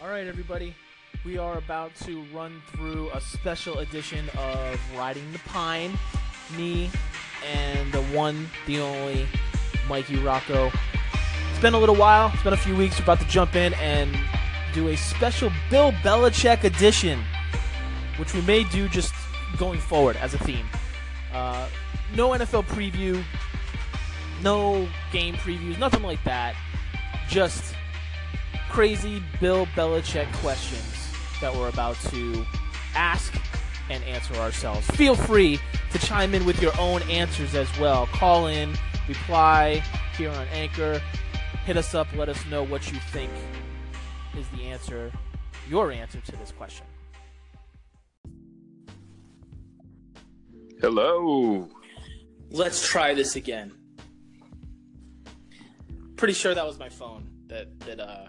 All right, everybody. We are about to run through a special edition of Riding the Pine. Me and the one, the only, Mikey Rocco. It's been a little while. It's been a few weeks. We're about to jump in and do a special Bill Belichick edition, which we may do just going forward as a theme. Uh, no NFL preview, no game previews, nothing like that. Just crazy Bill Belichick questions that we're about to ask and answer ourselves. Feel free to chime in with your own answers as well. Call in, reply here on Anchor. Hit us up, let us know what you think is the answer, your answer to this question. Hello. Let's try this again. Pretty sure that was my phone that that uh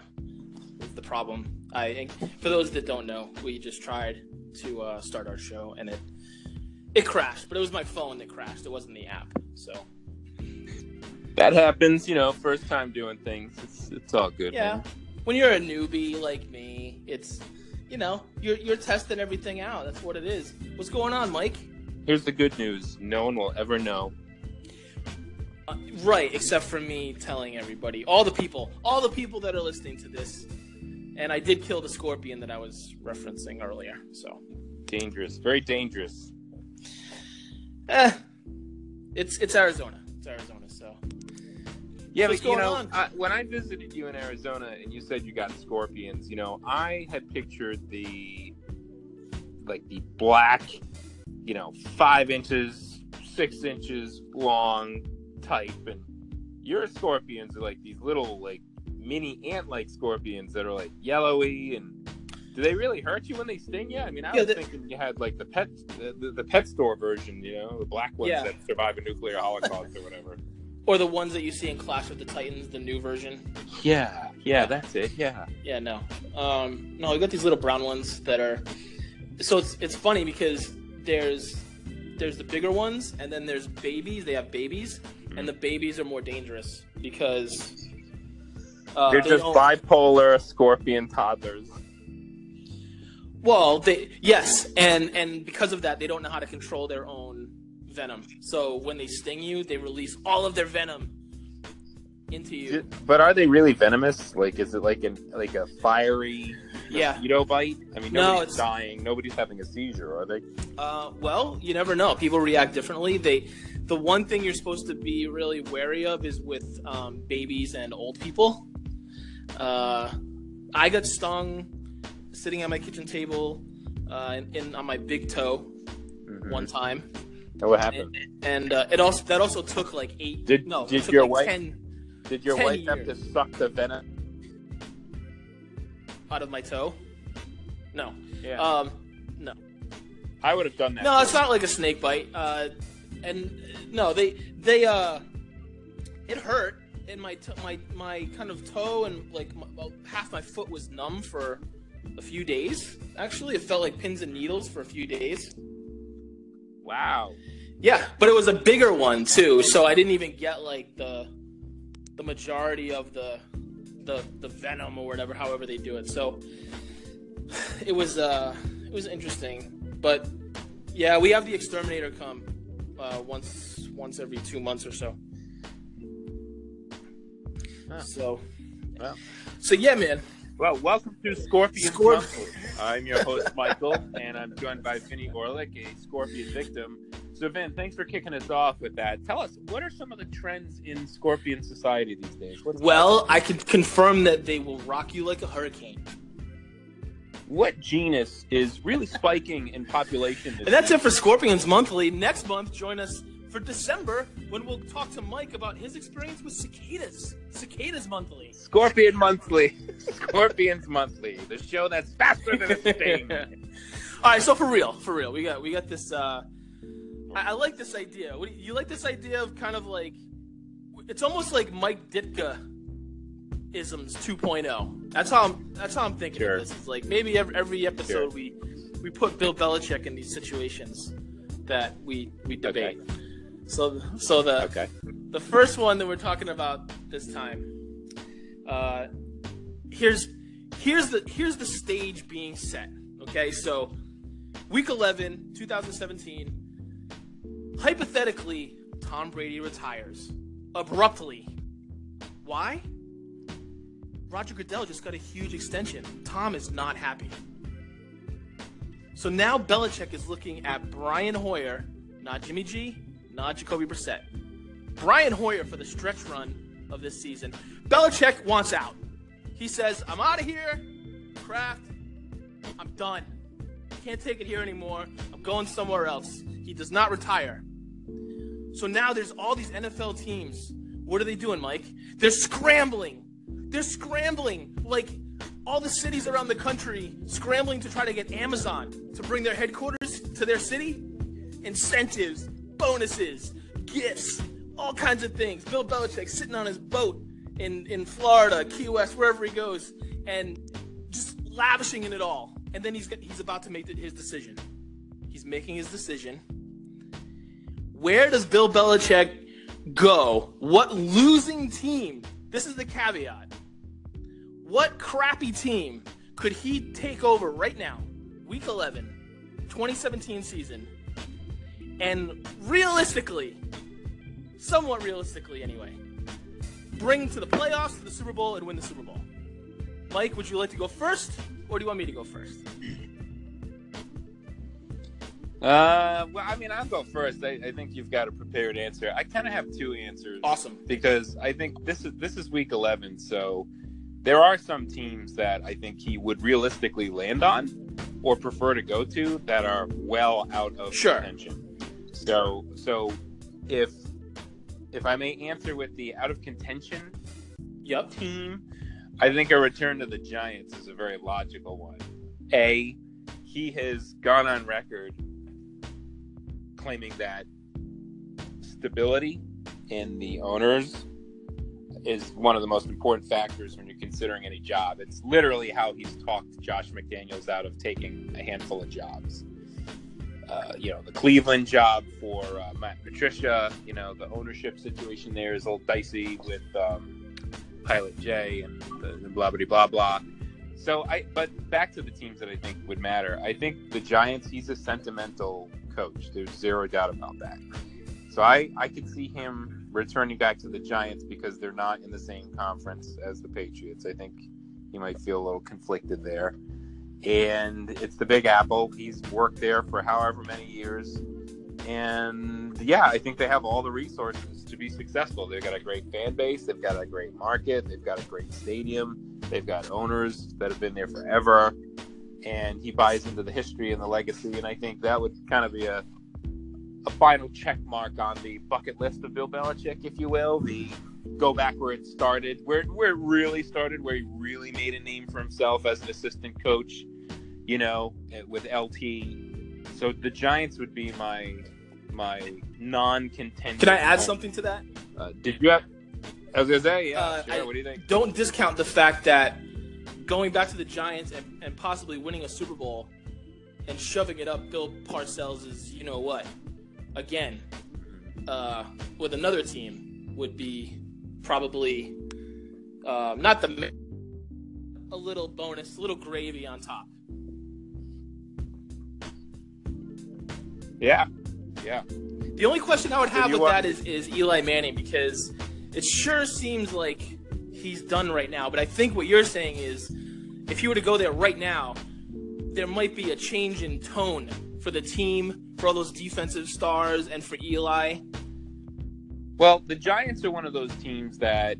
was the problem. I think for those that don't know, we just tried to uh, start our show and it it crashed, but it was my phone that crashed. It wasn't the app. So That happens, you know, first time doing things. It's it's all good. yeah, man. when you're a newbie like me, it's you know you're you're testing everything out. That's what it is. What's going on, Mike? Here's the good news. No one will ever know. Uh, right, except for me telling everybody, all the people, all the people that are listening to this. And I did kill the scorpion that I was referencing earlier. So, Dangerous. Very dangerous. eh, it's it's Arizona. It's Arizona. So, Yeah, What's but you know, on? I, when I visited you in Arizona and you said you got scorpions, you know, I had pictured the like the black, you know, five inches, six inches long type, and your scorpions are like these little like mini ant-like scorpions that are like yellowy and. Do they really hurt you when they sting you? I mean, I Yeah, was the- thinking you had like the pet, the, the, the pet store version, you know, the black ones Yeah. that survive a nuclear holocaust or whatever. or the ones that you see in Clash with the Titans, the new version. Yeah, yeah, that's it. Yeah. Yeah, no, um, no, we got these little brown ones that are. So it's it's funny because there's there's the bigger ones, and then there's babies. They have babies, and the babies are more dangerous because uh, They're they just don't- bipolar scorpion toddlers. Well, they yes, and and because of that, they don't know how to control their own venom. So when they sting you, they release all of their venom into you. But are they really venomous? Like, is it like an like a fiery Yeah. mosquito bite? I mean, No, nobody's it's- dying. Nobody's having a seizure, are they? Uh, well, you never know. People react differently. They, the one thing you're supposed to be really wary of is with um, babies and old people. Uh, I got stung sitting at my kitchen table uh, in, in on my big toe Mhm. one time, And what happened? and, and uh, it also that also took like eight. Did- no? did your like wife- ten Did your 10 wife have to suck the venom? out of my toe? No. Yeah, Um, no. I would have done that. No, it's not like a snake bite. Uh, and no, they they uh, it hurt, and my t- my my kind of toe and like my, about half my foot was numb for a few days. Actually, it felt like pins and needles for a few days. Wow. Yeah, but it was a bigger one too, so I didn't even get like the the majority of the the the venom or whatever, however they do it. So it was uh it was interesting, but yeah, we have the exterminator come uh, once once every two months or so. So Well. so yeah, man. Well, welcome to Scorpion Scorp- Monthly. I'm your host, Michael, and I'm joined by Vinny Orlick, a Scorpion victim. So, Vin, thanks for kicking us off with that. Tell us, what are some of the trends in Scorpion society these days? What's Well, I can confirm that they will rock you like a hurricane. what genus is really spiking in population? This And that's year? it for Scorpions Monthly. Next month, join us for December when we'll talk to Mike about his experience with cicadas. Cicadas Monthly. Scorpion Monthly. Scorpions Monthly, the show that's faster than a sting. All right, so for real, for real, we got we got this. Uh, I, I like this idea. What do you, you like this idea of kind of like it's almost like Mike Ditka isms 2.0. That's how I'm. That's how I'm thinking Sure. of this. It's like maybe every, every episode Sure. we we put Bill Belichick in these situations that we we Okay. So so the Okay. the first one that we're talking about this time. Uh, here's here's the here's the stage being set. Okay, so week 11, 2017. Hypothetically, Tom Brady retires abruptly. Why? Roger Goodell just got a huge extension. Tom is not happy. So now Belichick is looking at Brian Hoyer, not Jimmy G, not Jacoby Brissett. Brian Hoyer for the stretch run of this season. Belichick wants out. He says, I'm out of here. Kraft, I'm done. Can't take it here anymore. I'm going somewhere else. He does not retire. So now there's all these NFL teams. What are they doing, Mike? They're scrambling. They're scrambling. Like all the cities around the country scrambling to try to get Amazon to bring their headquarters to their city. Incentives, bonuses, gifts, all kinds of things. Bill Belichick sitting on his boat in, in Florida, Key West, wherever he goes, and just lavishing in it all. And then he's he's about to make his decision. He's making his decision. Where does Bill Belichick go? What losing team? This is the caveat. What crappy team could he take over right now, week 11, 2017 season, and realistically, somewhat realistically anyway, bring to the playoffs, to the Super Bowl, and win the Super Bowl? Mike, would you like to go first, or do you want me to go first? Uh, well, I mean, I'll go first. I, I think you've got a prepared answer. I kind of have two answers. Awesome. Because I think this is this is week eleven, so there are some teams that I think he would realistically land on or prefer to go to that are well out of sure. contention. So, so if if I may answer with the out of contention yep. team, I think a return to the Giants is a very logical one. A, he has gone on record claiming that stability in the owners is one of the most important factors when you're considering any job. It's literally how he's talked Josh McDaniels out of taking a handful of jobs. Uh, you know, the Cleveland job for uh, Matt Patricia, you know, the ownership situation there is a little dicey with um, Pilot J and the, the blah, blah, blah, blah. So I, but back to the teams that I think would matter. I think the Giants, he's a sentimental coach. There's zero doubt about that. So I, I could see him returning back to the Giants because they're not in the same conference as the Patriots. I think he might feel a little conflicted there. And it's the Big Apple. He's worked there for however many years. And yeah, I think they have all the resources to be successful. They've got a great fan base, they've got a great market, they've got a great stadium, they've got owners that have been there forever. And he buys into the history and the legacy. And I think that would kind of be a a final check mark on the bucket list of Bill Belichick, if you will. The go back where it started, where where it really started, where he really made a name for himself as an assistant coach, you know, with LT. So the Giants would be my my non-contending. Can I add home. something to that? Uh, did you have? As I was gonna say, yeah. Uh, sure. I, what do you think? Don't discount the fact that going back to the Giants and, and possibly winning a Super Bowl and shoving it up Bill Parcells is, you know what? again uh, with another team would be probably uh, not the a little bonus, a little gravy on top. Yeah, yeah. The only question I would have with want- that is is Eli Manning because it sure seems like he's done right now. But I think what you're saying is, if he were to go there right now, there might be a change in tone for the team, for all those defensive stars, and for Eli? Well, the Giants are one of those teams that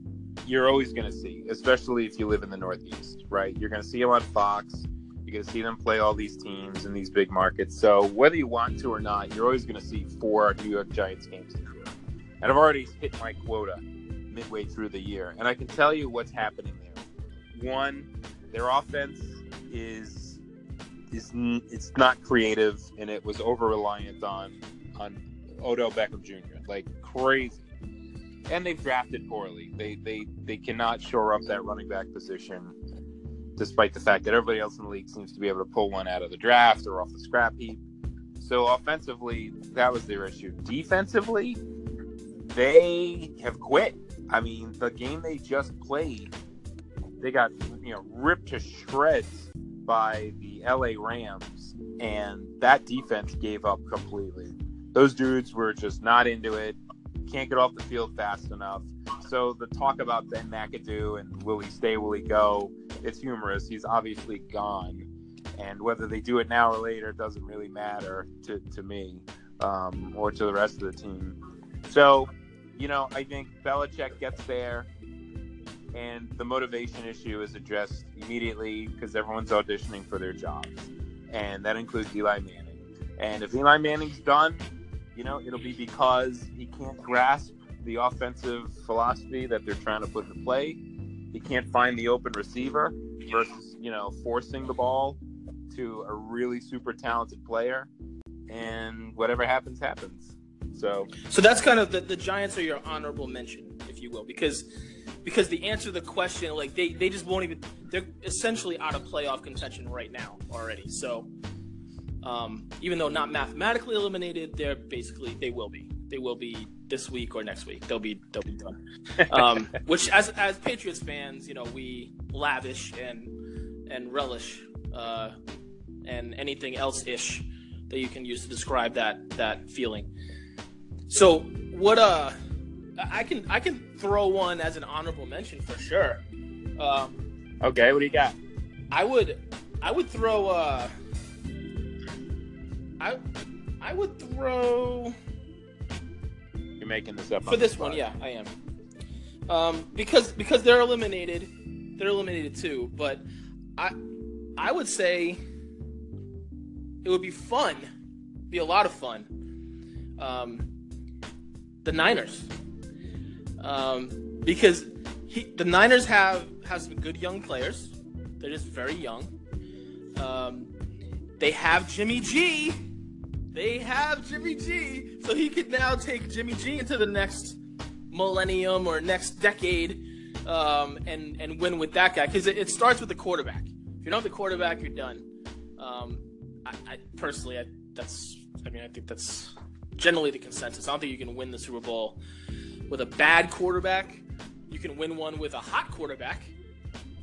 you're always going to see, especially if you live in the Northeast, right? You're going to see them on Fox. You're going to see them play all these teams in these big markets. So whether you want to or not, you're always going to see four New York Giants games a year. And I've already hit my quota midway through the year. And I can tell you what's happening there. One, their offense is is it's not creative and it was over reliant on on Odell Beckham Jr. like crazy. And they've drafted poorly. They they they cannot shore up that running back position, despite the fact that everybody else in the league seems to be able to pull one out of the draft or off the scrap heap. So offensively, that was their issue. Defensively, they have quit. I mean, the game they just played they got you know ripped to shreds by the LA Rams, and that defense gave up completely. Those dudes were just not into it. Can't get off the field fast enough. So the talk about Ben McAdoo and will he stay, will he go? It's humorous. He's obviously gone, and whether they do it now or later doesn't really matter to to me um, or to the rest of the team. So, you know, I think Belichick gets there and the motivation issue is addressed immediately because everyone's auditioning for their jobs, and that includes Eli Manning. And if Eli Manning's done, you know, it'll be because he can't grasp the offensive philosophy that they're trying to put into play. He can't find the open receiver versus, you know, forcing the ball to a really super talented player. And whatever happens, happens. So, so that's kind of the, the Giants are your honorable mention, if you will, because because the answer to the question, like they, they just won't even. They're essentially out of playoff contention right now already. So, um, even though not mathematically eliminated, they're basically they will be. They will be this week or next week. They'll be they'll be done. Um, which as as Patriots fans, you know, we lavish and and relish uh, and anything else ish that you can use to describe that that feeling. So what uh I can I can throw one as an honorable mention for sure. Um, okay, what do you got? I would I would throw uh I I would throw You're making this up for this one, yeah, I am. Um, because because they're eliminated, they're eliminated too. But I I would say it would be fun, be a lot of fun. Um, the Niners um, because he, the Niners have has some good young players. They're just very young. Um, they have Jimmy G. They have Jimmy G. So he could now take Jimmy G into the next millennium or next decade um, and and win with that guy because it, it, starts with the quarterback. If you don't have the quarterback, you're done. Um, I, I, personally, I, that's I mean I think that's generally the consensus. I don't think you can win the Super Bowl with a bad quarterback. You can win one with a hot quarterback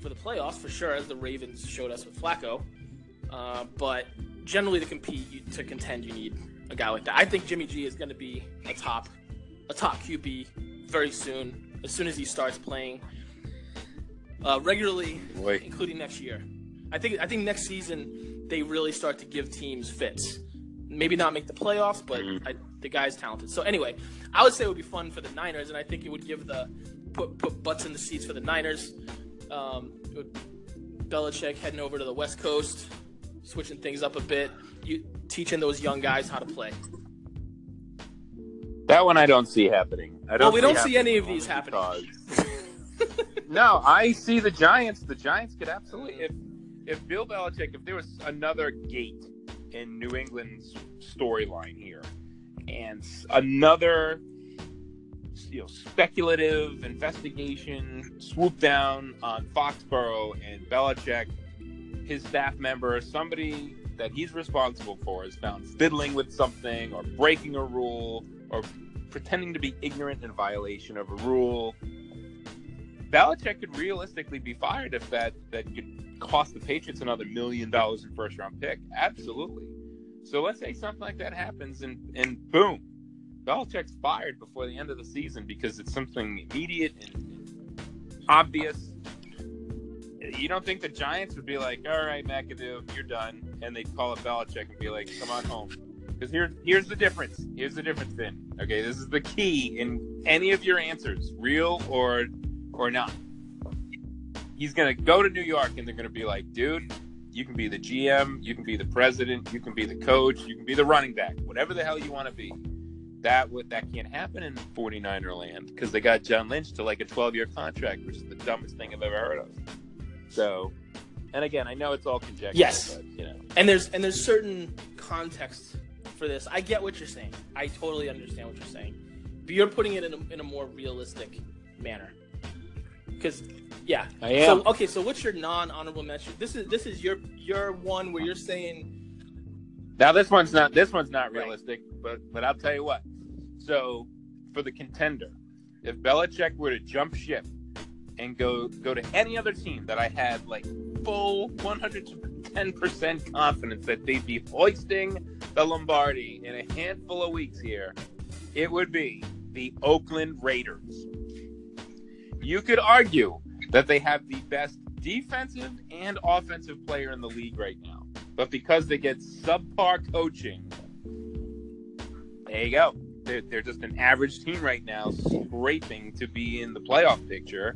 for the playoffs for sure, as the Ravens showed us with Flacco. Uh, but generally, to compete, you, to contend, you need a guy like that. I think Jimmy G is going to be a top, a top QB very soon. As soon as he starts playing uh, regularly, Boy. including next year. I think I think next season they really start to give teams fits. Maybe not make the playoffs, but mm-hmm. I, the guy's talented. So anyway, I would say it would be fun for the Niners, and I think it would give the put put butts in the seats for the Niners. Um, Belichick heading over to the West Coast, switching things up a bit, you teaching those young guys how to play. That one I don't see happening. I oh, don't well, we don't see any of these happening. no, I see the Giants. The Giants could absolutely if if Bill Belichick, if there was another gate in New England's storyline here, and another you know speculative investigation swoop down on Foxborough and Belichick, his staff member, somebody that he's responsible for is found fiddling with something or breaking a rule or pretending to be ignorant in violation of a rule. Belichick could realistically be fired if that that could cost the Patriots another million dollars in first round pick. Absolutely. So let's say something like that happens, and and boom, Belichick's fired before the end of the season because it's something immediate and obvious. You don't think the Giants would be like, "All right, McAdoo, you're done," and they'd call up Belichick and be like, "Come on home." Because here's here's the difference. Here's the difference, Then, Okay, this is the key in any of your answers, real or or not. He's gonna go to New York, and they're gonna be like, "Dude, you can be the GM, you can be the president, you can be the coach, you can be the running back, whatever the hell you want to be. That would that can't happen in 49er land because they got John Lynch to like a 12 year contract, which is the dumbest thing I've ever heard of. So, and again, I know it's all conjecture. Yes, but, you know, and there's and there's certain context for this. I get what you're saying. I totally understand what you're saying, but you're putting it in a, in a more realistic manner because yeah. I am. So okay, so what's your non-honorable mention? This is this is your your one where you're saying. Now this one's not this one's not realistic, right. but but I'll tell you what. So for the contender, if Belichick were to jump ship and go go to any other team that I had like full 110% confidence that they'd be hoisting the Lombardi in a handful of weeks here, it would be the Oakland Raiders. You could argue that they have the best defensive and offensive player in the league right now. But because they get subpar coaching, there you go. They're, they're just an average team right now, scraping to be in the playoff picture.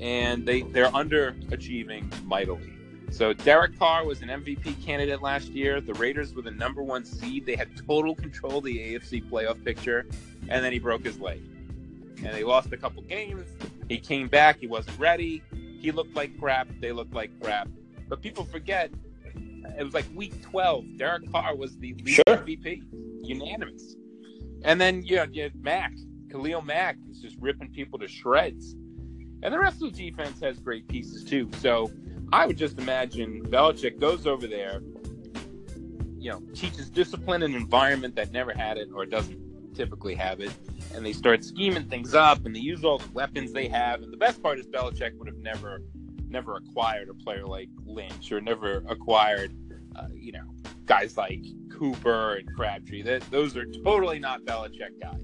And they, they're underachieving mightily. So Derek Carr was an MVP candidate last year. The Raiders were the number one seed. They had total control of the AFC playoff picture, and then he broke his leg. And they lost a couple games. He came back. He wasn't ready. He looked like crap. They looked like crap. But people forget it was like week 12. Derek Carr was the lead Sure. MVP, unanimous. And then you, know, you had Mack, Khalil Mack is just ripping people to shreds. And the rest of the defense has great pieces too. So I would just imagine Belichick goes over there, you know, teaches discipline and environment that never had it or doesn't typically have it, and they start scheming things up and they use all the weapons they have. And the best part is Belichick would have never, never acquired a player like Lynch or never acquired, uh, you know, guys like Cooper and Crabtree. That those are totally not Belichick guys.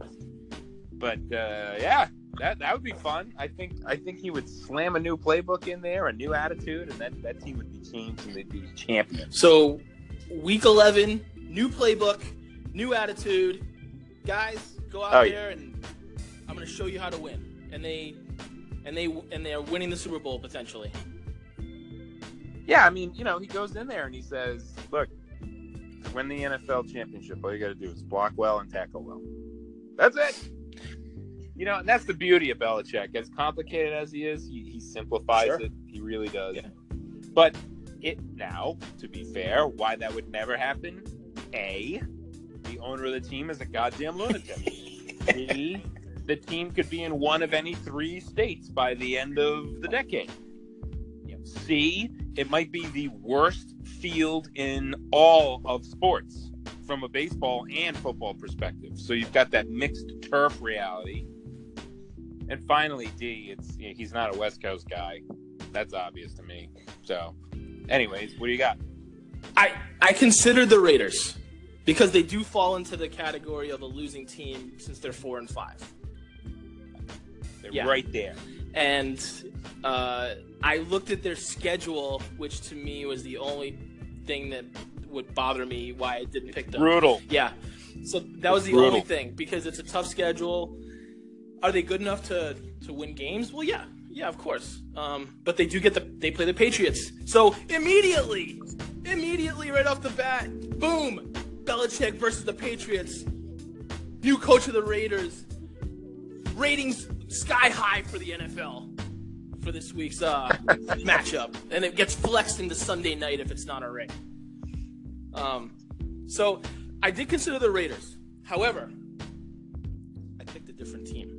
But uh, yeah, that that would be fun. I think I think he would slam a new playbook in there, a new attitude, and that, that team would be changed and they'd be champions. So, week 11, new playbook, new attitude. Guys, go out Oh, yeah. there and I'm going to show you how to win. And they and they and they're winning the Super Bowl potentially. Yeah, I mean, you know, he goes in there and he says, "Look, to win the NFL championship, all you got to do is block well and tackle well. That's it." You know, and that's the beauty of Belichick. As complicated as he is, he, he simplifies Sure. it. He really does. Yeah. But it now, to be fair, why that would never happen? A, the owner of the team is a goddamn lunatic. B, the team could be in one of any three states by the end of the decade. C, it might be the worst field in all of sports from a baseball and football perspective. So you've got that mixed turf reality. And finally, D, it's you know, he's not a West Coast guy. That's obvious to me. So, anyways, what do you got? I I consider the Raiders because they do fall into the category of a losing team since they're 4 and 5. They're Yeah. right there. and uh, I looked at their schedule, which to me was the only thing that would bother me why I didn't pick them. Brutal. Yeah, so that was the Brutal. only thing because it's a tough schedule. Are they good enough to to win games? Well, yeah, yeah, of course. Um, but they do get the they play the Patriots, so immediately, immediately right off the bat, boom, Belichick versus the Patriots. New coach of the Raiders. Ratings sky high for the NFL for this week's uh, matchup, and it gets flexed into Sunday night if it's not already. Um, so I did consider the Raiders. However, I picked a different team.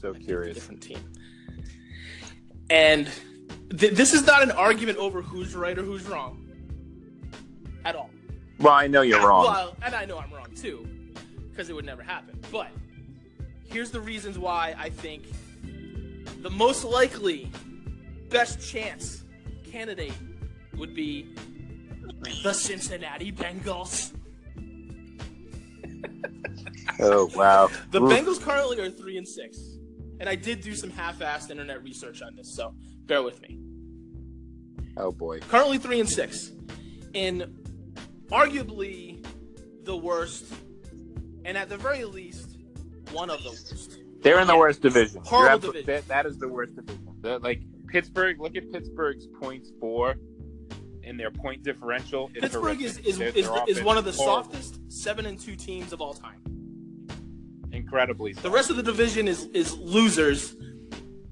So I curious. different team. And th- this is not an argument over who's right or who's wrong at all. Well, I know you're wrong. Well, and I know I'm wrong too, because it would never happen. But here's the reasons why I think the most likely best chance candidate would be the Cincinnati Bengals. oh wow. The Oof. Bengals currently are three and six, and I did do some half-assed internet research on this, so bear with me. Oh boy. Currently three and six, in arguably the worst, and at the very least, one of the worst. They're in the worst division. Horrible division. That, that is the worst division. Like Pittsburgh, look at Pittsburgh's points for and their point differential. Pittsburgh is horrific. is, is, is one of the horrible. softest seven and two teams of all time. Incredibly. The rest of the division is is losers,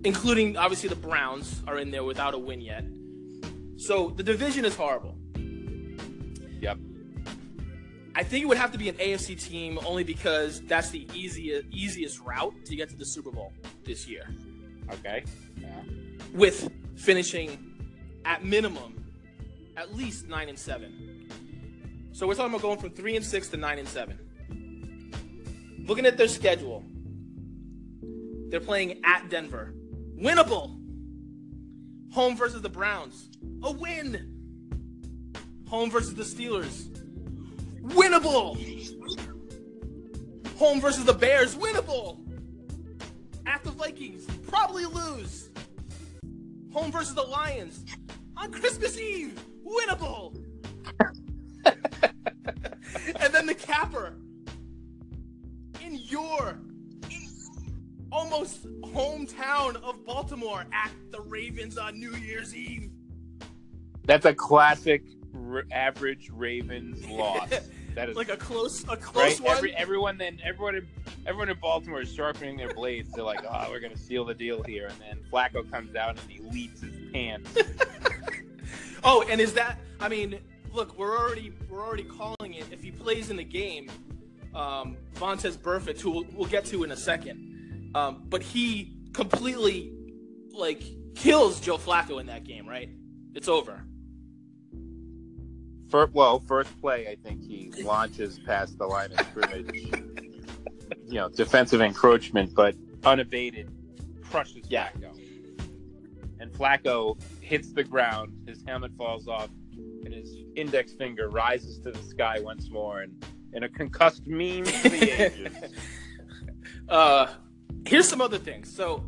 including obviously the Browns are in there without a win yet. So the division is horrible. Yep. I think it would have to be an AFC team only because that's the easiest easiest route to get to the Super Bowl this year. Okay. With finishing at minimum at least nine and seven. So we're talking about going from three and six to nine and seven. Looking at their schedule, They're playing at Denver. Winnable. Home versus the Browns. A win. Home versus the Steelers. Winnable. Home versus the Bears. Winnable. At the Vikings. Probably lose. Home versus the Lions. On Christmas Eve. Winnable. and then the capper. In your almost hometown of Baltimore at the Ravens on New Year's Eve. That's a classic r- average Ravens loss. That is like a close, a right. close one. Every, everyone then everyone in, everyone in Baltimore is sharpening their blades. They're like, oh, we're gonna seal the deal here, and then Flacco comes out and he leads his pants. Oh, and is that? I mean, look, we're already we're already calling it. If he plays in the game, um, Vontaze Burfict, who we'll, we'll get to in a second, um, but he completely like kills Joe Flacco in that game. Right? It's over. First, well, first play, I think he launches past the line of scrimmage. you know, defensive encroachment, but unabated, crushes Yeah. Flacco. And Flacco hits the ground. His helmet falls off, and his index finger rises to the sky once more. And in a concussed meme for the ages. Uh, here's some other things. So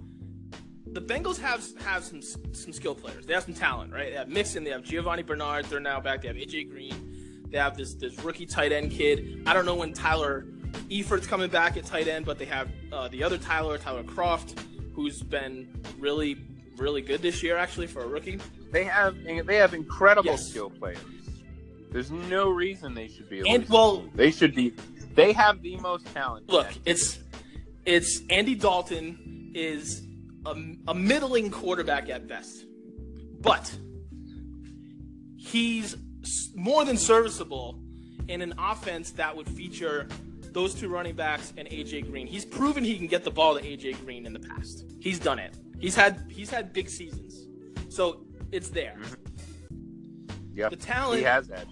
the Bengals have have some some skill players. They have some talent, right? They have Mixon. They have Giovani Bernard. They're now back. They have AJ Green. They have this this rookie tight end kid. I don't know when Tyler Eifert's coming back at tight end, but they have uh, the other Tyler, Tyler Kroft, who's been really really good this year actually for a rookie. They have they have incredible Yes. skill players. There's no reason they should be. And well, they should be. They have the most talent. look, it's it's Andy Dalton is a, a middling quarterback at best, but he's more than serviceable in an offense that would feature those two running backs and AJ Green. He's proven he can get the ball to AJ Green in the past. He's done it. He's had he's had big seasons, so it's there. Yeah. The talent, he has that.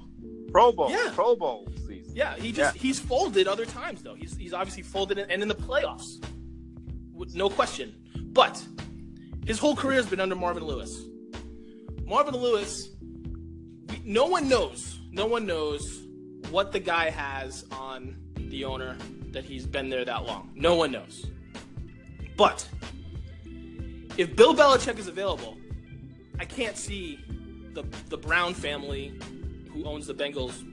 Pro Bowl. Yeah. Pro Bowl season. Yeah, he just he's folded other times though. He's he's obviously folded in, and in the playoffs, no question. But his whole career has been under Marvin Lewis. Marvin Lewis, we- no one knows, no one knows what the guy has on the owner that he's been there that long. No one knows. But if Bill Belichick is available, I can't see the the Brown family who owns the Bengals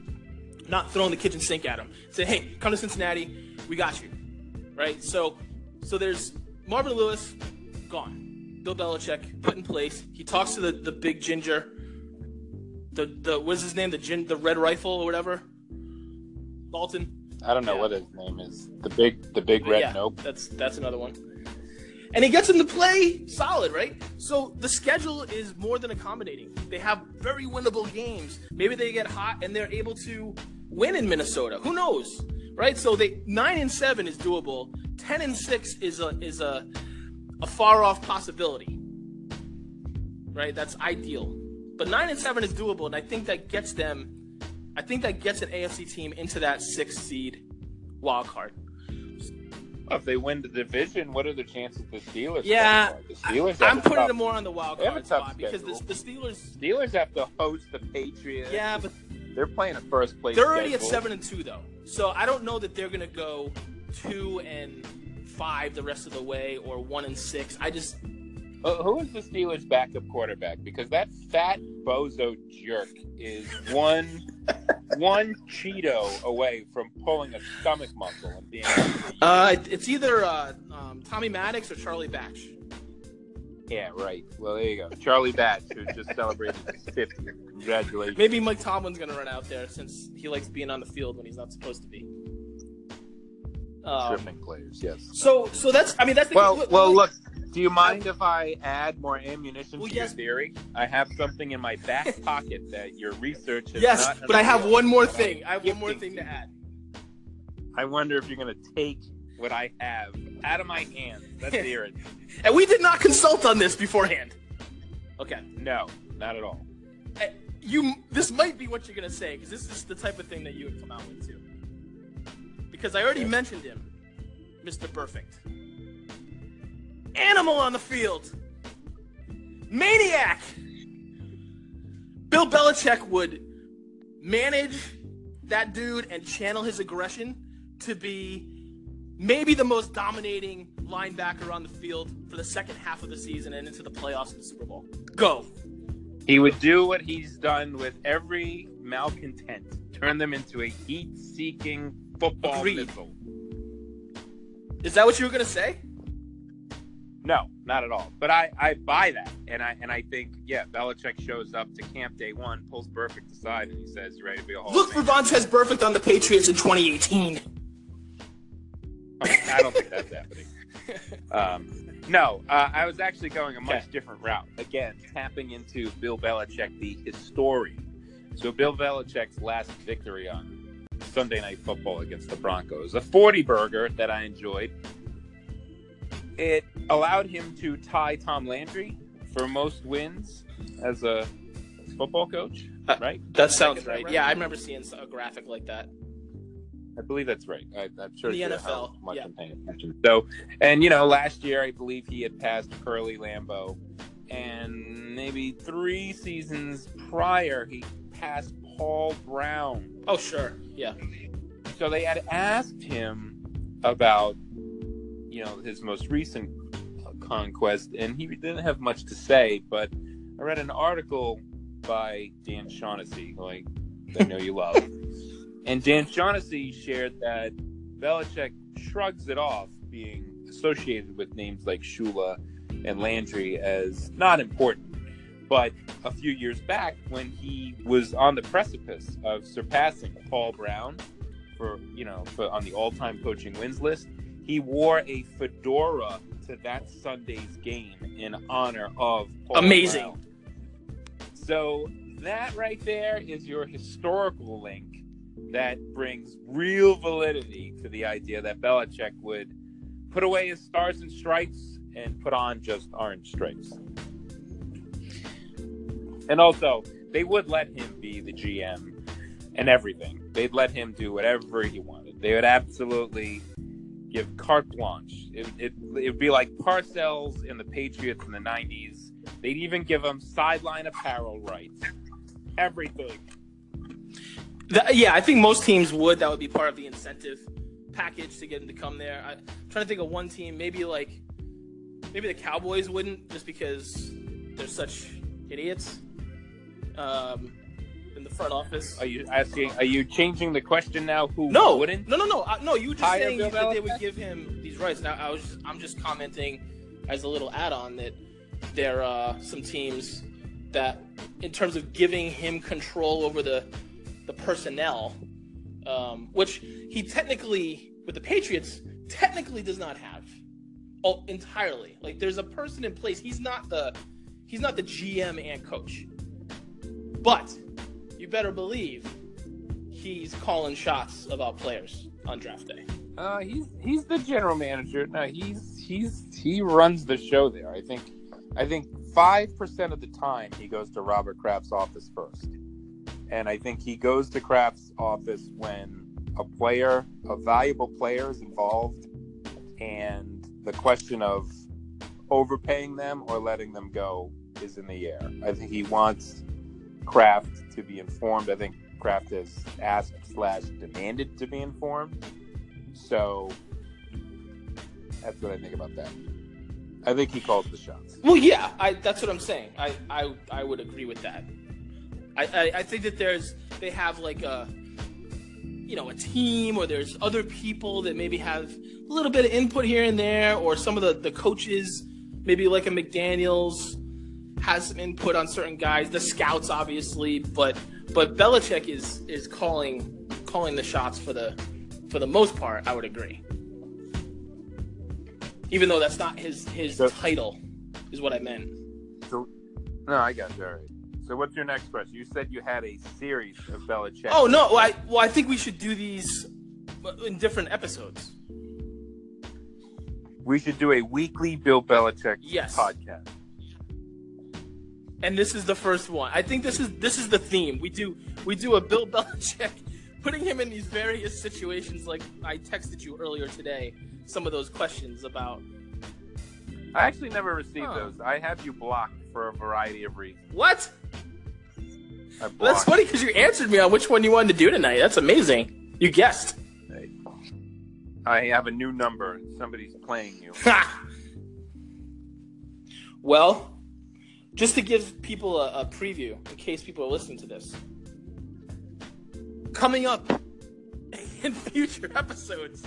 not throwing the kitchen sink at him. Say, hey, come to Cincinnati, we got you, right? So, so there's Marvin Lewis gone. Bill Belichick put in place. He talks to the, the big ginger, the the what's his name, the gin, the red rifle or whatever, Dalton. I don't know Yeah. what his name is. The big, the big red yeah, nope. That's that's another one. And he gets him to play solid, right? So the schedule is more than accommodating. They have very winnable games. Maybe they get hot and they're able to win in Minnesota. Who knows, right? So they nine and seven is doable. Ten and six is a is a a far off possibility, right? That's ideal. But nine and seven is doable, and I think that gets them. I think that gets an AFC team into that sixth seed wild card. If they win the division, what are the chances the Steelers? Yeah, the Steelers. I'm putting tough- them more on the wild They have a card spot because the, the Steelers. Steelers have to host the Patriots. Yeah, but they're playing a first place. they're already at seven and two though, so I don't know that they're gonna go two and five the rest of the way or one and six. I just who is the Steelers' backup quarterback? Because that fat bozo jerk is one one Cheeto away from pulling a stomach muscle and being. uh, it's either uh, um, Tommy Maddox or Charlie Batch. Yeah, right. Well, there you go. Charlie Batch, who just celebrated his 50th. Congratulations. Maybe Mike Tomlin's gonna run out there since he likes being on the field when he's not supposed to be. Um, Tripping players, yes. so, so that's. I mean, that's the Well, look- well, look. Do you mind if I add more ammunition Well, to yes. your theory? I have something in my back pocket that your research has Yes, but I have one more thing. I have one more thing to add. I wonder if you're going to take what I have out of my hands. Let's hear it. And we did not consult on this beforehand. Okay. No, not at all. Uh, You. This might be what you're gonna say because this is the type of thing that you would come out with too. Because I already Yeah. mentioned him, Mr. Perfect. Animal on the field, maniac. Bill Belichick would manage that dude and channel his aggression to be maybe the most dominating linebacker on the field for the second half of the season and into the playoffs and the Super Bowl. Go. He would do what he's done with every malcontent, turn them into a heat-seeking football Agreed. missile. Is that what you were gonna say? No, not at all. But I, I buy that, and I and I think yeah, Belichick shows up to camp day one, pulls Burfict aside, and he says, "You ready to be a Hall Look for Famer?" Vontaze Perfect on the Patriots in 2018. I don't think that's happening. Um, no, uh, I was actually going a much Okay. different route. Again, tapping into Bill Belichick, the historian. So Bill Belichick's last victory on Sunday Night Football against the Broncos, a 40 burger that I enjoyed. It allowed him to tie Tom Landry for most wins as a as football coach, Uh, right? That sounds right. right? Yeah, I remember seeing a graphic like that. I believe that's right. I, I'm sure The NFL, how much yeah. I'm paying attention. So, and you know, last year I believe he had passed Curly Lambeau, and maybe three seasons prior he passed Paul Brown. Oh, sure. Yeah. So they had asked him about, you know, his most recent uh, conquest, and he didn't have much to say. But I read an article by Dan Shaughnessy, who I, I know you love, and Dan Shaughnessy shared that Belichick shrugs it off, being associated with names like Shula and Landry as not important. But a few years back, when he was on the precipice of surpassing Paul Brown for you know for on the all-time coaching wins list, he wore a fedora to that Sunday's game in honor of Paul Amazing. Brown. So that right there is your historical link that brings real validity to the idea that Belichick would put away his stars and stripes and put on just orange stripes. And also, they would let him be the GM and everything. They'd let him do whatever he wanted. They would absolutely give carte blanche. It, it, it'd be like Parcells in the Patriots in the 90s. They'd even give him sideline apparel rights. Everything. Yeah, I think most teams would. That would be part of the incentive package to get him to come there. I, am trying to think of one team, maybe like, maybe the Cowboys wouldn't, just because they're such idiots um, front office. Are you asking? Are you changing the question now? Who No, wouldn't? no, no, no, no. You were just saying that they would give him these rights. Now, I was, I'm just commenting as a little add-on that there are some teams that, in terms of giving him control over the the personnel, um, which he technically with the Patriots technically does not have, oh, entirely. Like there's a person in place. He's not the he's not the GM and coach, but you better believe he's calling shots about players on draft day. Uh, he's he's the general manager. No, he's he's he runs the show there. I think I think five percent of the time he goes to Robert Kraft's office first, and I think he goes to Kraft's office when a player, a valuable player, is involved, and the question of overpaying them or letting them go is in the air. I think he wants Kraft to be informed. I think Kraft has asked slash demanded to be informed. So that's what I think about that. I think he calls the shots. Well, yeah, I, that's what I'm saying. I, I, I would agree with that. I, I, I think that there's they have like a you know a team or there's other people that maybe have a little bit of input here and there or some of the, the coaches maybe like a McDaniel's has some input on certain guys the scouts obviously but but Belichick is is calling calling the shots for the for the most part I would agree even though that's not his his So- title is what I meant So, no, I got you. All right. So, what's your next question? You said you had a series of Belichick. Oh no! Well, I well I think we should do these uh, in different episodes. We should do a weekly Bill Belichick Yes. podcast. And this is the first one. I think this is this is the theme. We do we do a Bill Belichick, putting him in these various situations. Like I texted you earlier today, some of those questions about I actually never received Huh. those. I have you blocked for a variety of reasons. What? That's funny because you answered me on which one you wanted to do tonight. That's amazing. You guessed. I have a new number. Somebody's playing you. Ha! well, just to give people a, a preview in case people are listening to this, coming up in future episodes,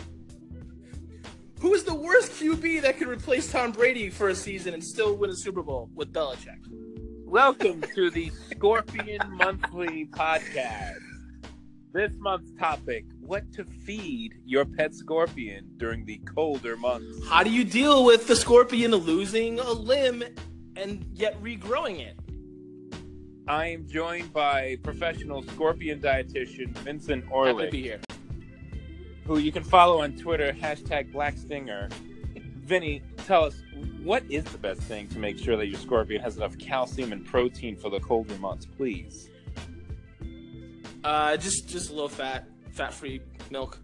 who is the worst QB that could replace Tom Brady for a season and still win a Super Bowl with Belichick? Welcome to the Scorpion Monthly Podcast. This month's topic what to feed your pet scorpion during the colder months. How do you deal with the scorpion losing a limb and yet regrowing it? I am joined by professional scorpion dietitian Vincent Orley. Happy to be here. who you can follow on Twitter, hashtag Black Stinger. Vinny, tell us what is the best thing to make sure that your scorpion has enough calcium and protein for the colder months, please. Uh, just just a little fat, fat-free milk.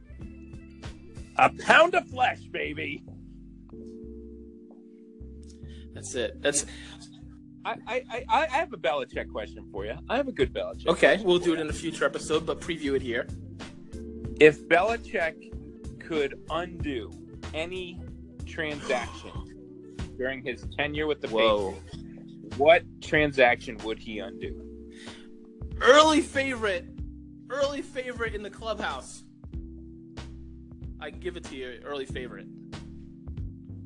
A pound of flesh, baby. That's it. That's I, I, I, I have a Belichick question for you. I have a good Belichick. okay. We'll do it in a future episode, but preview it here. If Belichick could undo any transaction during his tenure with the Whoa. Patriots, what transaction would he undo? Early favorite, early favorite in the clubhouse. I can give it to you. Early favorite.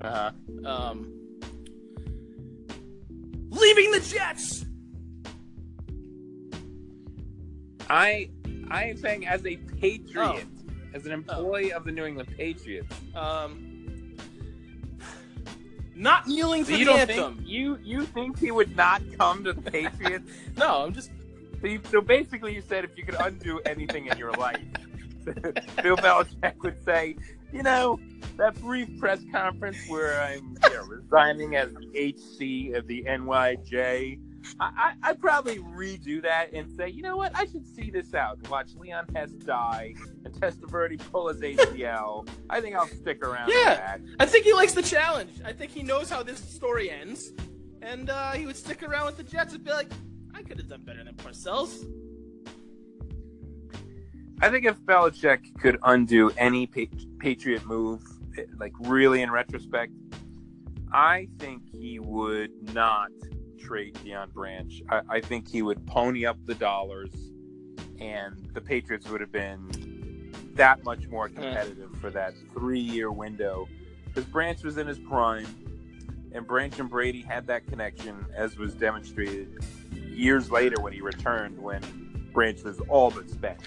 Uh-huh. Um, leaving the Jets. I I am saying as a patriot, Oh. as an employee of the New England Patriots. Um, not kneeling for So you the anthem. think you you think he would not come to the Patriots? No, I'm just so, you, so basically, you said if you could undo anything in your life, Bill Belichick would say, you know, that brief press conference where I'm you know, resigning as HC of the NYJ. I, I, I'd probably redo that and say, you know what, I should see this out and watch Leon Hess die and Testaverde pull his ACL. I think I'll stick around Yeah. that. I think he likes the challenge. I think he knows how this story ends, and uh, he would stick around with the Jets and be like, "I could have done better than Parcells." I think if Belichick could undo any pa- Patriot move, like really in retrospect, I think he would not trade Deion Branch. I, I think he would pony up the dollars, and the Patriots would have been that much more mm. competitive for that three-year window. Because Branch was in his prime, and Branch and Brady had that connection, as was demonstrated years later when he returned, when Branch was all but spent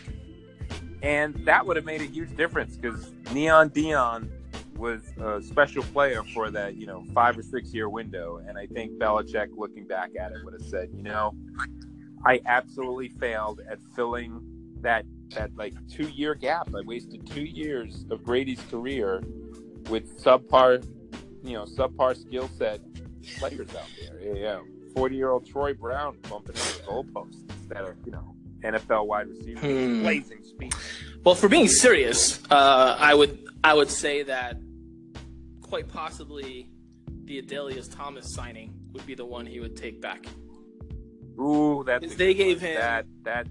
and that would have made a huge difference because Neon Deion was a special player for that you know five or six year window, and I think Belichick, looking back at it, would have said, you know, I absolutely failed at filling that that like two year gap. I wasted two years of Brady's career with subpar, you know, subpar skill set players out there. Yeah, yeah. forty year old Troy Brown bumping into the goalpost instead of you know NFL wide receiver Hmm. blazing speed. Well, for being serious, uh, I would I would say that quite possibly the Adalius Thomas signing would be the one he would take back. Ooh, that's they gave one. him- that that.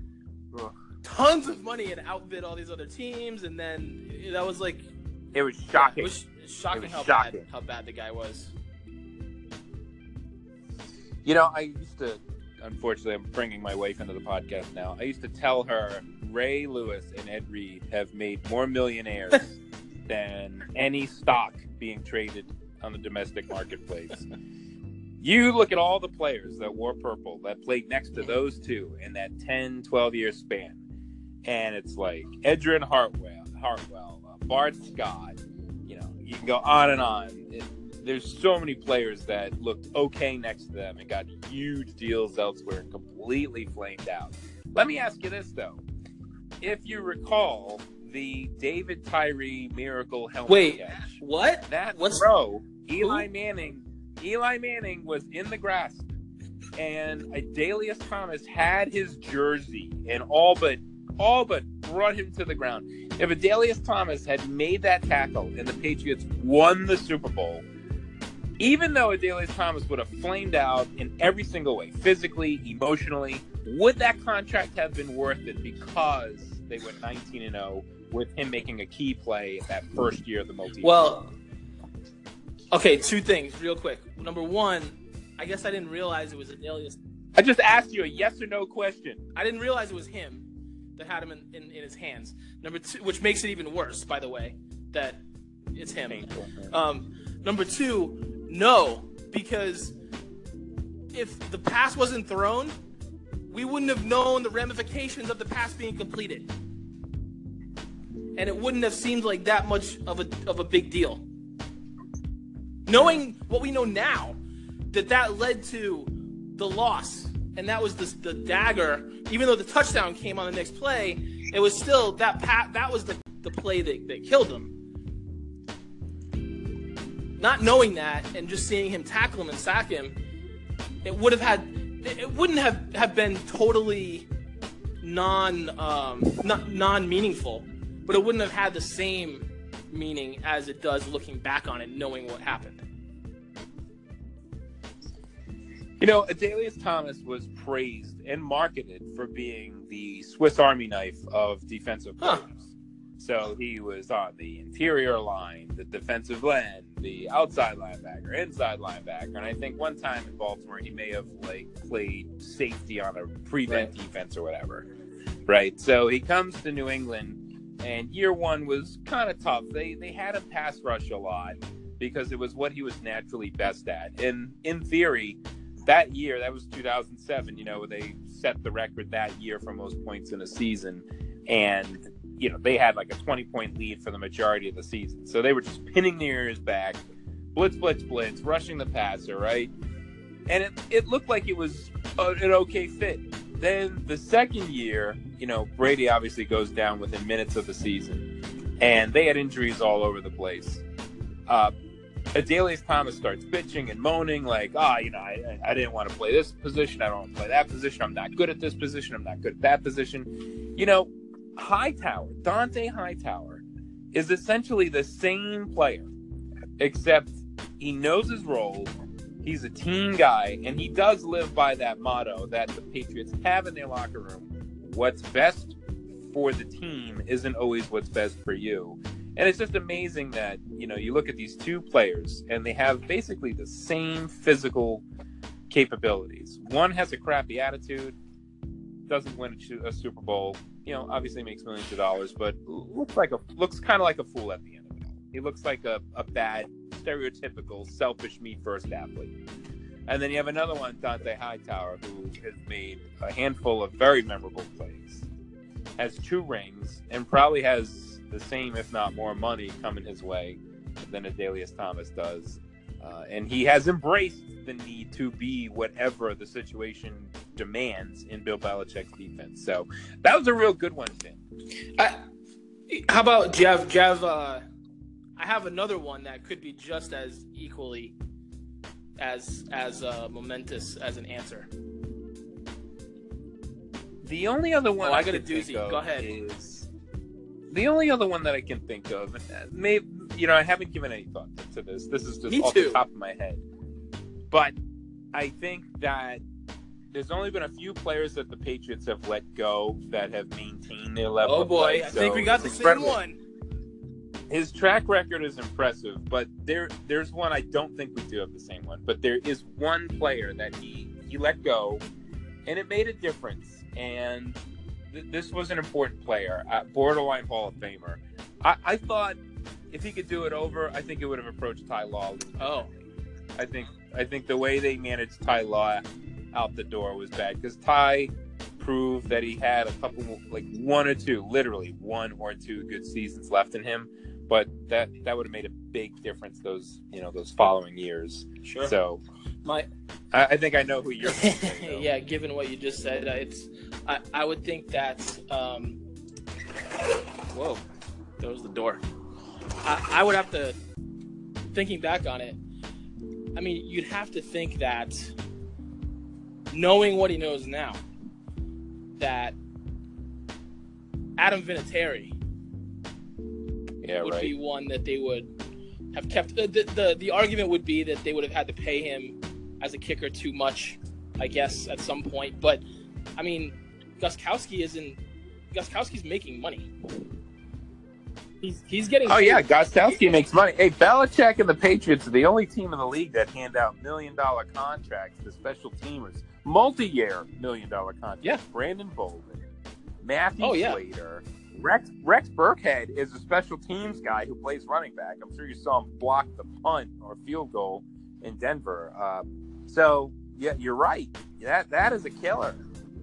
ugh. Tons of money and outbid all these other teams, and then that was like It was yeah, shocking. it was shocking was how shocking. bad how bad the guy was. You know, I used to. Unfortunately, I'm bringing my wife into the podcast now. I used to tell her Ray Lewis and Ed Reed have made more millionaires than any stock being traded on the domestic marketplace. You look at all the players that wore purple that played next to those two in that 10, 12 year span. And it's like Edrin Hartwell, Hartwell, uh, Bart Scott. You know, you can go on and on. It, there's so many players that looked okay next to them and got huge deals elsewhere and completely flamed out. Let me ask you this though. If you recall the David Tyree miracle helmet Wait, catch, What? that What's- throw, Eli Manning, Eli Manning was in the grasp, and Adalius Thomas had his jersey and all but all but brought him to the ground. If Adalius Thomas had made that tackle and the Patriots won the Super Bowl, even though Adalius Thomas would have flamed out in every single way, physically, emotionally, would that contract have been worth it because they went 19 and 0 with him making a key play that first year of the multi? Well, okay, two things real quick. Number one, I guess I didn't realize it was Adalius. I just asked you a yes or no question. I didn't realize it was him that had him in, in, in his hands. Number two, which makes it even worse, by the way, that it's him. Painful. Um, number two, no, because if the pass wasn't thrown, we wouldn't have known the ramifications of the pass being completed, and it wouldn't have seemed like that much of a of a big deal. Knowing what we know now, that that led to the loss, and that was the the dagger. Even though the touchdown came on the next play, it was still that pat. That was the the play that, that killed him not knowing that and just seeing him tackle him and sack him, it would have had it wouldn't have, have been totally non um, not non meaningful, but it wouldn't have had the same meaning as it does looking back on it, knowing what happened. You know, Adalius Thomas was praised and marketed for being the Swiss Army knife of defensive players. So he was on the interior line, the defensive end, the outside linebacker, inside linebacker, and I think one time in Baltimore he may have like played safety on a prevent Right. defense or whatever. Right. So he comes to New England, and year one was kind of tough. They they had him pass rush a lot because it was what he was naturally best at. And in theory, that year, that was 2007. You know, they set the record that year for most points in a season, and you know they had like a 20 point lead for the majority of the season. So they were just pinning their ears back, blitz, blitz, blitz, rushing the passer, right? And it it looked like it was a, an okay fit. Then the second year, you know, Brady obviously goes down within minutes of the season, and they had injuries all over the place. Uh, Adalius Thomas starts bitching and moaning, like, ah, you know, I, I didn't want to play this position. I don't want to play that position. I'm not good at this position. I'm not good at that position. You know, Hightower, Dont'a Hightower, is essentially the same player, except he knows his role. He's a team guy, and he does live by that motto that the Patriots have in their locker room. What's best for the team isn't always what's best for you. And it's just amazing that, you know, you look at these two players and they have basically the same physical capabilities. One has a crappy attitude, doesn't win a, Super Bowl, you know, obviously makes millions of dollars, but looks like a looks kind of like a fool at the end of it. all. He looks like a, a bad, stereotypical, selfish, me first athlete. And then you have another one, Dont'a Hightower, who has made a handful of very memorable plays, has two rings, and probably has the same, if not more, money coming his way than Adalius Thomas does. Uh, and he has embraced the need to be whatever the situation demands in Bill Belichick's defense. So that was a real good one, Tim. I, how about do you have, do you have uh, I have another one that could be just as equally as as uh, momentous as an answer. The only other one Oh, I I, got a doozy. Go ahead. is the only other one that I can think of. Maybe you know I haven't given any thought to this. This is just Me off too. the top of my head. But I think that there's only been a few players that the Patriots have let go that have maintained their level. Oh boy, play. I think we got the same one. his track record is impressive, but there there's one I don't think we do have the same one. But there is one player that he he let go, and it made a difference. And th- this was an important player, uh, borderline Hall of Famer. I, I thought if he could do it over, I think it would have approached Ty Law. Oh. I think I think the way they managed Ty Law out the door was bad because Ty proved that he had a couple, like one or two, literally one or two good seasons left in him. But that that would have made a big difference those you know those following years. Sure. So My I, I think I know who you're. Yeah, given what you just said, it's I, I would think that um, whoa, there was the door. I, I would have to thinking back on it. I mean, you'd have to think that knowing what he knows now, that Adam Vinatieri yeah, would right. be one that they would have kept the, the the argument would be that they would have had to pay him as a kicker too much, I guess, at some point. But I mean, Gostkowski isn't. Gostkowski's making money. He's he's getting. Oh paid. yeah, Gostkowski makes money. Hey, Belichick and the Patriots are the only team in the league that hand out million dollar contracts to special teamers, multi year million dollar contracts. Yeah. Brandon Bolden, Matthew Oh, yeah. Slater, Rex Rex Burkhead is a special teams guy who plays running back. I'm sure you saw him block the punt or field goal in Denver. Uh, so yeah, you're right. That that is a killer.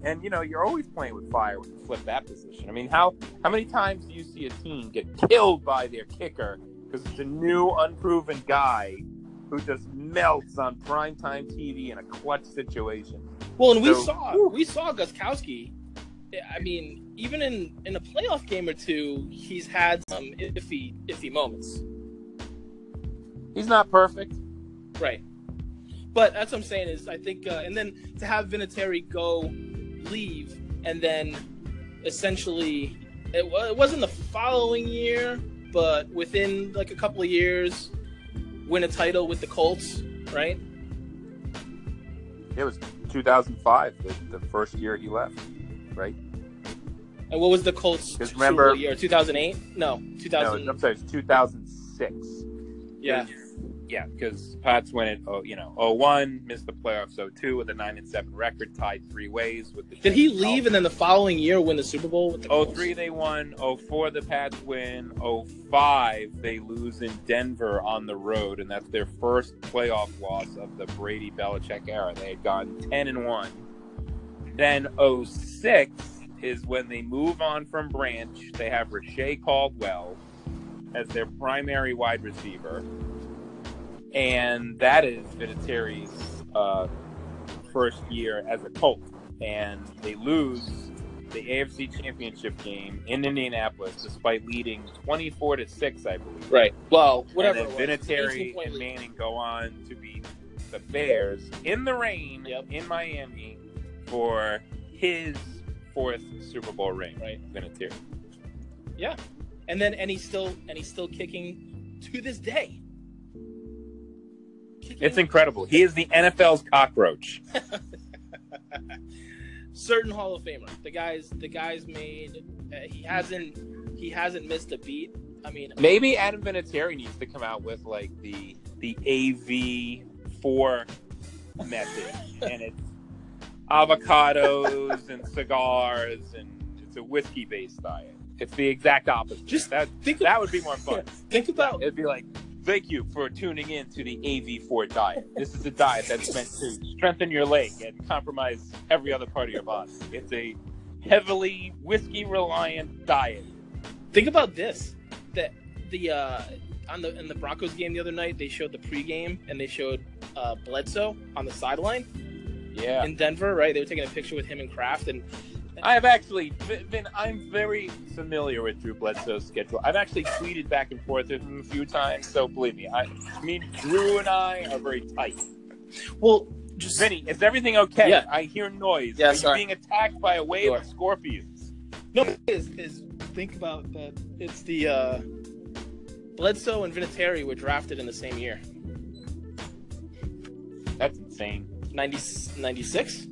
And you know you're always playing with fire when you flip that position. I mean, how how many times do you see a team get killed by their kicker because it's a new, unproven guy who just melts on primetime TV in a clutch situation? Well, and we So- saw we saw Gostkowski. I mean, even in in a playoff game or two, he's had some iffy iffy moments. He's not perfect. Right. But that's what I'm saying is I think, uh, and then to have Vinatieri go leave and then essentially it, it wasn't the following year, but within like a couple of years, win a title with the Colts, right? It was 2005, the, the first year he left, right? And what was the Colts Because Super remember- Bowl year? 2008? No, 2000. No, I'm sorry, it's 2006. yeah. Yeah, because Pats win it. Oh, you know, 01, missed the playoffs. 02 with a nine and seven record, tied three ways with the. Did he leave and then the following year win the Super Bowl with the oh Colts? 03 they won. 04 the Pats win. 05 they lose in Denver on the road, and that's their first playoff loss of the Brady Belichick era. They had gone 10 and one. Then 06 is when they move on from Branch. They have Reche Caldwell as their primary wide receiver, and that is Vinatieri's uh, first year as a Colt, and they lose the AFC Championship game in Indianapolis, despite leading twenty-four to six, I believe. Right. Well, whatever. And then Vinatieri 18 point and. Manning go on to beat the Bears in the rain Yep. in Miami for his fourth Super Bowl ring. Right. Vinatieri. Yeah, and then and he's still and he's still kicking to this day. It's incredible. He is the NFL's cockroach. certain Hall of Famer. The guys, the guys made. Uh, he hasn't he hasn't missed a beat. I mean, Maybe Adam Vinatieri needs to come out with like the the AV four method, and it's avocados and cigars, and it's a whiskey based diet. It's the exact opposite. Just that think that would be more fun. think about It'd be like, thank you for tuning in to the AV4 diet. This is a diet that's meant to strengthen your leg and compromise every other part of your body. It's a heavily whiskey reliant diet. think about this. That the uh, on the in the Broncos game the other night, they showed the pregame and they showed uh, Bledsoe on the sideline Yeah. in Denver. Right, they were taking a picture with him and Kraft, and I have actually been. I'm very familiar with Drew Bledsoe's schedule. I've actually tweeted back and forth with him a few times. So believe me, I, me, Drew, and I are very tight. well, just Vinny, is everything okay? Yeah. I hear noise. Yeah, are sorry. you being attacked by a wave Sure. of scorpions? No, is is think about that. It's the uh, Bledsoe and Vinatieri were drafted in the same year, That's insane. 90, 96?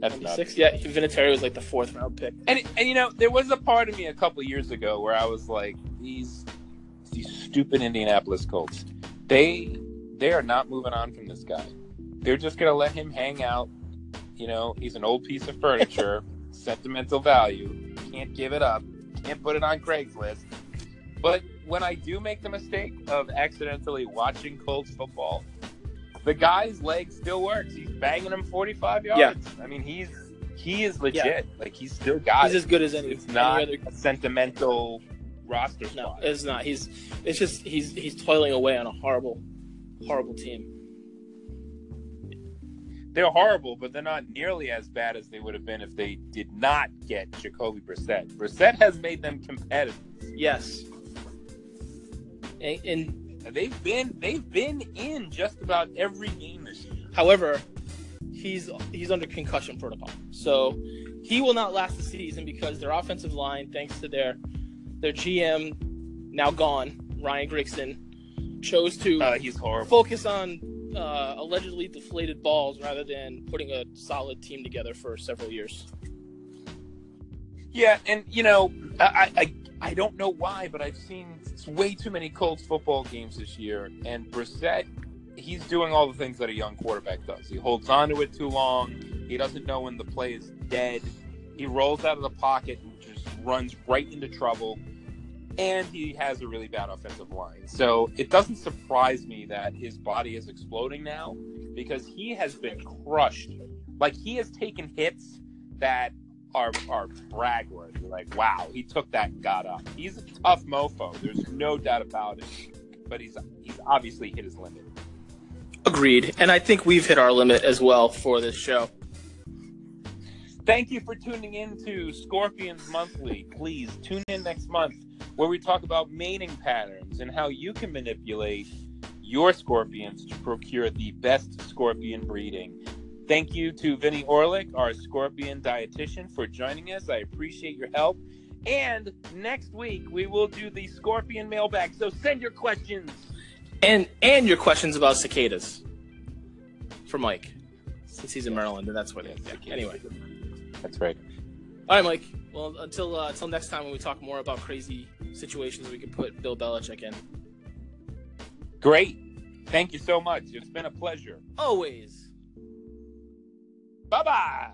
That's nuts. 96? Yeah, Vinatieri was like the fourth round pick. And and you know, there was a part of me a couple years ago where I was like, these these stupid Indianapolis Colts, they they are not moving on from this guy. They're just gonna let him hang out. You know, he's an old piece of furniture, sentimental value. Can't give it up. Can't put it on Craigslist. But when I do make the mistake of accidentally watching Colts football, the guy's leg still works. He's banging him 45 yards. Yeah. I mean, he's he is legit. Like he's still got He's it. as good as any, It's any not other. a sentimental roster No, spot. it's not. He's it's just he's he's toiling away on a horrible, horrible team. They're horrible, but they're not nearly as bad as they would have been if they did not get Jacoby Brissett. Brissett has made them competitive. Yes. And, and They've been they've been in just about every game this year. however, he's he's under concussion protocol, so he will not last the season because their offensive line, thanks to their their GM now gone, Ryan Grigson, chose to Uh, he's horrible. focus on uh, allegedly deflated balls rather than putting a solid team together for several years. Yeah, and you know, I, I I don't know why, but I've seen way too many Colts football games this year, and Brissett, he's doing all the things that a young quarterback does. He holds on to it too long. He doesn't know when the play is dead. He rolls out of the pocket and just runs right into trouble. And he has a really bad offensive line. So it doesn't surprise me that his body is exploding now because he has been crushed. Like he has taken hits that are are brag worthy. Like, wow, he took that and got up. He's a tough mofo. There's no doubt about it. But he's he's obviously hit his limit. Agreed. And I think we've hit our limit as well for this show. Thank you for tuning in to Scorpions Monthly. Please tune in next month where we talk about mating patterns and how you can manipulate your scorpions to procure the best scorpion breeding. Thank you to Vinny Orlick, our scorpion dietitian, for joining us. I appreciate your help. And next week we will do the scorpion mailbag. So send your questions. And and your questions about cicadas for Mike, since he's in Maryland, and that's what it is. Yeah. Anyway, That's right. all right, Mike. Well, until uh, until next time when we talk more about crazy situations we can put Bill Belichick in. Great. Thank you so much. It's been a pleasure. Always. Bye bye.